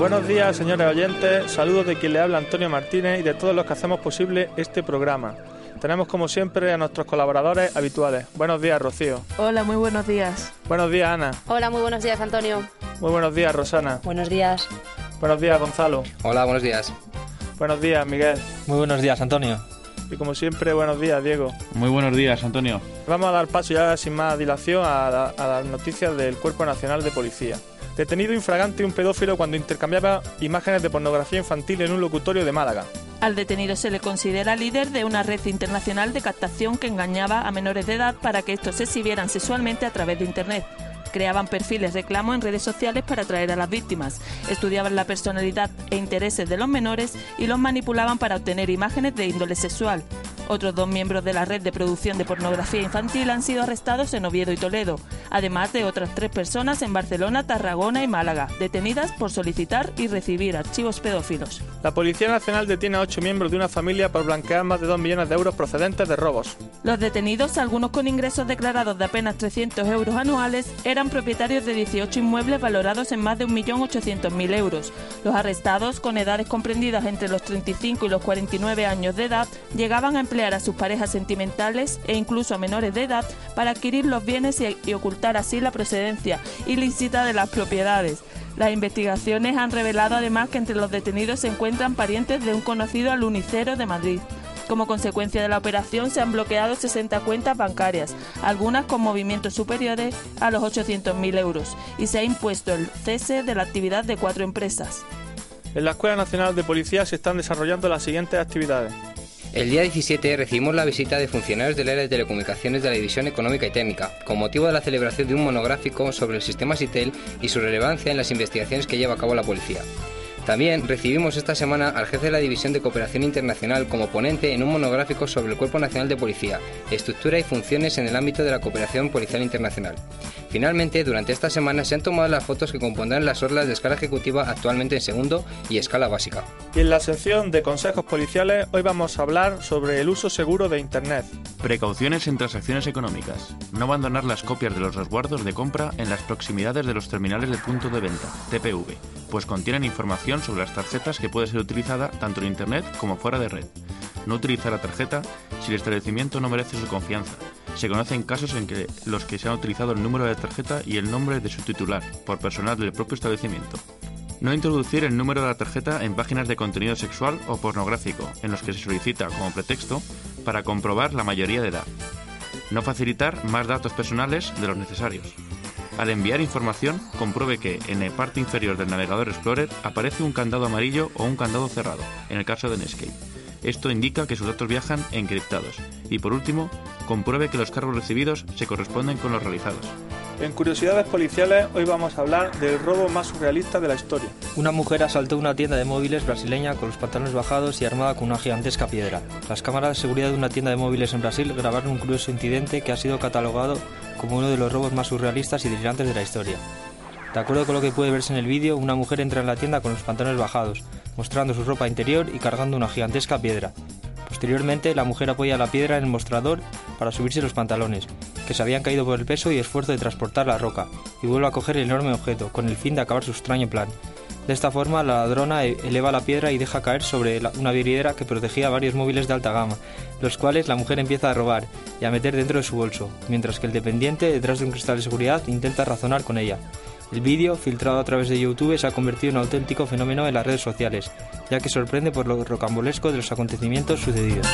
Buenos días, señores oyentes. Saludos de quien le habla Antonio Martínez y de todos los que hacemos posible este programa. Tenemos como siempre a nuestros colaboradores habituales. Buenos días, Rocío. Hola, muy buenos días. Buenos días, Ana. Hola, muy buenos días, Antonio. Muy buenos días, Rosana. Buenos días. Buenos días, Gonzalo. Hola, buenos días. Buenos días, Miguel. Muy buenos días, Antonio. Y como siempre, buenos días, Diego. Muy buenos días, Antonio. Vamos a dar paso ya sin más dilación a, a las noticias del Cuerpo Nacional de Policía. Detenido infragante un pedófilo cuando intercambiaba imágenes de pornografía infantil en un locutorio de Málaga. Al detenido se le considera líder de una red internacional de captación que engañaba a menores de edad para que estos se exhibieran sexualmente a través de Internet. Creaban perfiles reclamo en redes sociales para atraer a las víctimas, estudiaban la personalidad e intereses de los menores y los manipulaban para obtener imágenes de índole sexual. Otros dos miembros de la red de producción de pornografía infantil han sido arrestados en Oviedo y Toledo, además de otras tres personas en Barcelona, Tarragona y Málaga, detenidas por solicitar y recibir archivos pedófilos. La Policía Nacional detiene a ocho miembros de una familia por blanquear más de 2 millones de euros procedentes de robos. Los detenidos, algunos con ingresos declarados de apenas 300 euros anuales, eran propietarios de 18 inmuebles valorados en más de 1.800.000 euros. Los arrestados, con edades comprendidas entre los 35 y los 49 años de edad, llegaban a emplear a sus parejas sentimentales e incluso a menores de edad para adquirir los bienes y, y ocultar así la procedencia ilícita de las propiedades. Las investigaciones han revelado además que entre los detenidos se encuentran parientes de un conocido alunicero de Madrid. Como consecuencia de la operación se han bloqueado 60 cuentas bancarias, algunas con movimientos superiores a los 800.000 euros, y se ha impuesto el cese de la actividad de cuatro empresas. En la Escuela Nacional de Policía se están desarrollando las siguientes actividades. El día 17 recibimos la visita de funcionarios del área de telecomunicaciones de la División Económica y Técnica, con motivo de la celebración de un monográfico sobre el sistema SITEL y su relevancia en las investigaciones que lleva a cabo la policía. También recibimos esta semana al jefe de la División de Cooperación Internacional como ponente en un monográfico sobre el Cuerpo Nacional de Policía, estructura y funciones en el ámbito de la cooperación policial internacional. Finalmente, durante esta semana se han tomado las fotos que compondrán las orlas de escala ejecutiva actualmente en segundo y escala básica. Y en la sección de consejos policiales hoy vamos a hablar sobre el uso seguro de Internet. Precauciones en transacciones económicas. No abandonar las copias de los resguardos de compra en las proximidades de los terminales de punto de venta, TPV, pues contienen información sobre las tarjetas que puede ser utilizada tanto en Internet como fuera de red. No utilizar la tarjeta si el establecimiento no merece su confianza. Se conocen casos en que los que se han utilizado el número de tarjeta y el nombre de su titular por personal del propio establecimiento. No introducir el número de la tarjeta en páginas de contenido sexual o pornográfico, en los que se solicita como pretexto para comprobar la mayoría de edad. No facilitar más datos personales de los necesarios. Al enviar información, compruebe que en la parte inferior del navegador Explorer aparece un candado amarillo o un candado cerrado, en el caso de Netscape. Esto indica que sus datos viajan encriptados. Y por último, compruebe que los cargos recibidos se corresponden con los realizados. En Curiosidades Policiales hoy vamos a hablar del robo más surrealista de la historia. Una mujer asaltó una tienda de móviles brasileña con los pantalones bajados y armada con una gigantesca piedra. Las cámaras de seguridad de una tienda de móviles en Brasil grabaron un curioso incidente que ha sido catalogado como uno de los robos más surrealistas y delirantes de la historia. De acuerdo con lo que puede verse en el vídeo, una mujer entra en la tienda con los pantalones bajados, mostrando su ropa interior y cargando una gigantesca piedra. Posteriormente, la mujer apoya la piedra en el mostrador para subirse los pantalones, se habían caído por el peso y esfuerzo de transportar la roca, y vuelve a coger el enorme objeto, con el fin de acabar su extraño plan. De esta forma, la ladrona eleva la piedra y deja caer sobre una vidriera que protegía varios móviles de alta gama, los cuales la mujer empieza a robar y a meter dentro de su bolso, mientras que el dependiente, detrás de un cristal de seguridad, intenta razonar con ella. El vídeo, filtrado a través de YouTube, se ha convertido en un auténtico fenómeno en las redes sociales, ya que sorprende por lo rocambolesco de los acontecimientos sucedidos.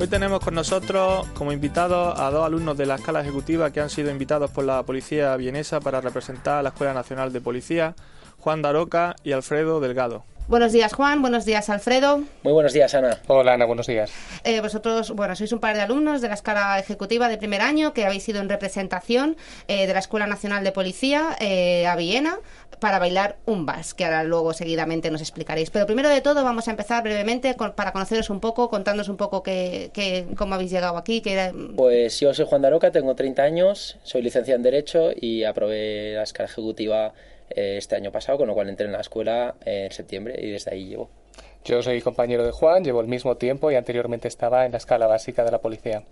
Hoy tenemos con nosotros como invitados a dos alumnos de la escala ejecutiva que han sido invitados por la policía vienesa para representar a la Escuela Nacional de Policía, Juan Daroca y Alfredo Delgado. Buenos días, Juan. Buenos días, Alfredo. Muy buenos días, Ana. Hola, Ana. Buenos días. Eh, vosotros, bueno, sois un par de alumnos de la escala ejecutiva de primer año que habéis ido en representación eh, de la Escuela Nacional de Policía eh, a Viena para bailar un vals, que ahora luego seguidamente nos explicaréis. Pero primero de todo vamos a empezar brevemente con, para conoceros un poco, contándonos un poco qué, qué, cómo habéis llegado aquí. Pues yo soy Juan Daroca, tengo 30 años, soy licenciado en Derecho y aprobé la escala ejecutiva este año pasado, con lo cual entré en la escuela en septiembre y desde ahí llevo. Yo soy compañero de Juan, llevo el mismo tiempo y anteriormente estaba en la escala básica de la policía.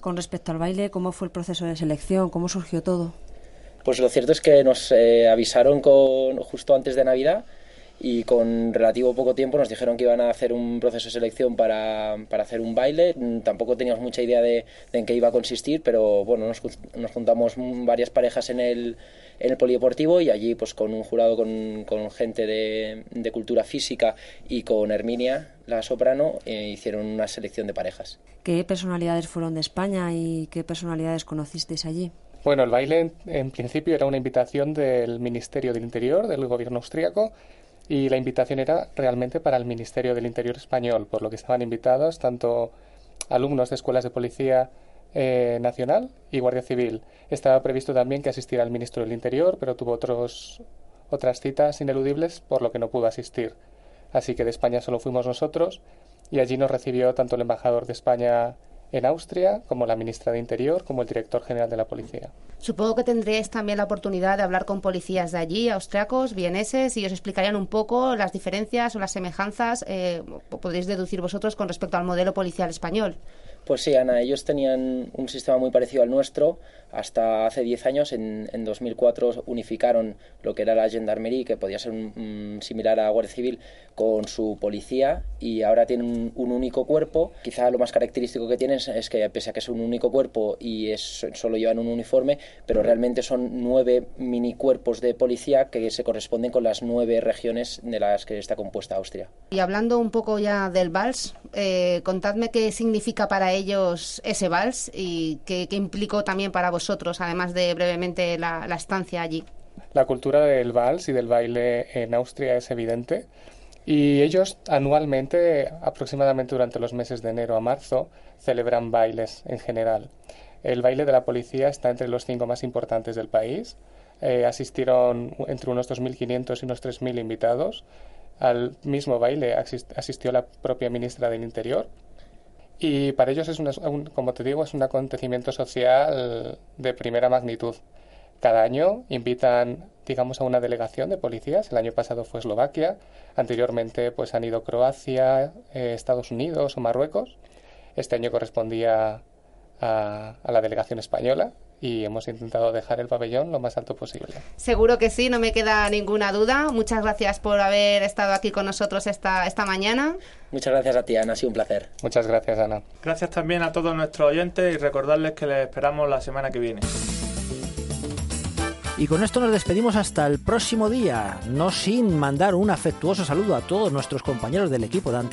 Con respecto al baile, ¿cómo fue el proceso de selección? ¿Cómo surgió todo? Pues lo cierto es que nos eh, avisaron con, justo antes de Navidad y con relativo poco tiempo nos dijeron que iban a hacer un proceso de selección para, para hacer un baile. Tampoco teníamos mucha idea de, en qué iba a consistir, pero bueno, nos, nos juntamos varias parejas en el, en el polideportivo y allí pues con un jurado con, con gente de, de, cultura física y con Herminia, la soprano, eh, hicieron una selección de parejas. ¿Qué personalidades fueron de España y qué personalidades conocisteis allí? Bueno, el baile en, en principio era una invitación del Ministerio del Interior, del gobierno austríaco, y la invitación era realmente para el Ministerio del Interior español, por lo que estaban invitados tanto alumnos de escuelas de policía eh, nacional y Guardia Civil. Estaba previsto también que asistiera el ministro del Interior, pero tuvo otros, otras citas ineludibles, por lo que no pudo asistir. Así que de España solo fuimos nosotros y allí nos recibió tanto el embajador de España en Austria, como la ministra de Interior, como el director general de la policía. Supongo que tendréis también la oportunidad de hablar con policías de allí, austriacos, vieneses, y os explicarían un poco las diferencias o las semejanzas, eh, podréis deducir vosotros con respecto al modelo policial español. Pues sí, Ana, ellos tenían un sistema muy parecido al nuestro. Hasta hace 10 años, en, en 2004, unificaron lo que era la gendarmerie, que podía ser un, similar a Guardia Civil, con su policía y ahora tienen un, único cuerpo. Quizá lo más característico que tienen es que, pese a que es un único cuerpo y es, solo llevan un uniforme, pero realmente son nueve mini cuerpos de policía que se corresponden con las nueve regiones de las que está compuesta Austria. Y hablando un poco ya del vals, eh, contadme qué significa para ellos ese vals y qué, qué implicó también para vosotros, además de brevemente la, la estancia allí. La cultura del vals y del baile en Austria es evidente. Y ellos anualmente, aproximadamente durante los meses de enero a marzo, celebran bailes en general. El baile de la policía está entre los cinco más importantes del país. Eh, asistieron entre unos 2.500 y unos 3.000 invitados. Al mismo baile asistió la propia ministra del Interior. Y para ellos es, un, como te digo, es un acontecimiento social de primera magnitud. Cada año invitan, digamos, a una delegación de policías. El año pasado fue Eslovaquia. Anteriormente, pues han ido Croacia, eh, Estados Unidos o Marruecos. Este año correspondía a, a la delegación española y hemos intentado dejar el pabellón lo más alto posible. Seguro que sí, no me queda ninguna duda. Muchas gracias por haber estado aquí con nosotros esta, esta mañana. Muchas gracias a ti, Ana, ha sido un placer. Muchas gracias, Ana. Gracias también a todos nuestros oyentes y recordarles que les esperamos la semana que viene. Y con esto nos despedimos hasta el próximo día, no sin mandar un afectuoso saludo a todos nuestros compañeros del equipo de Antena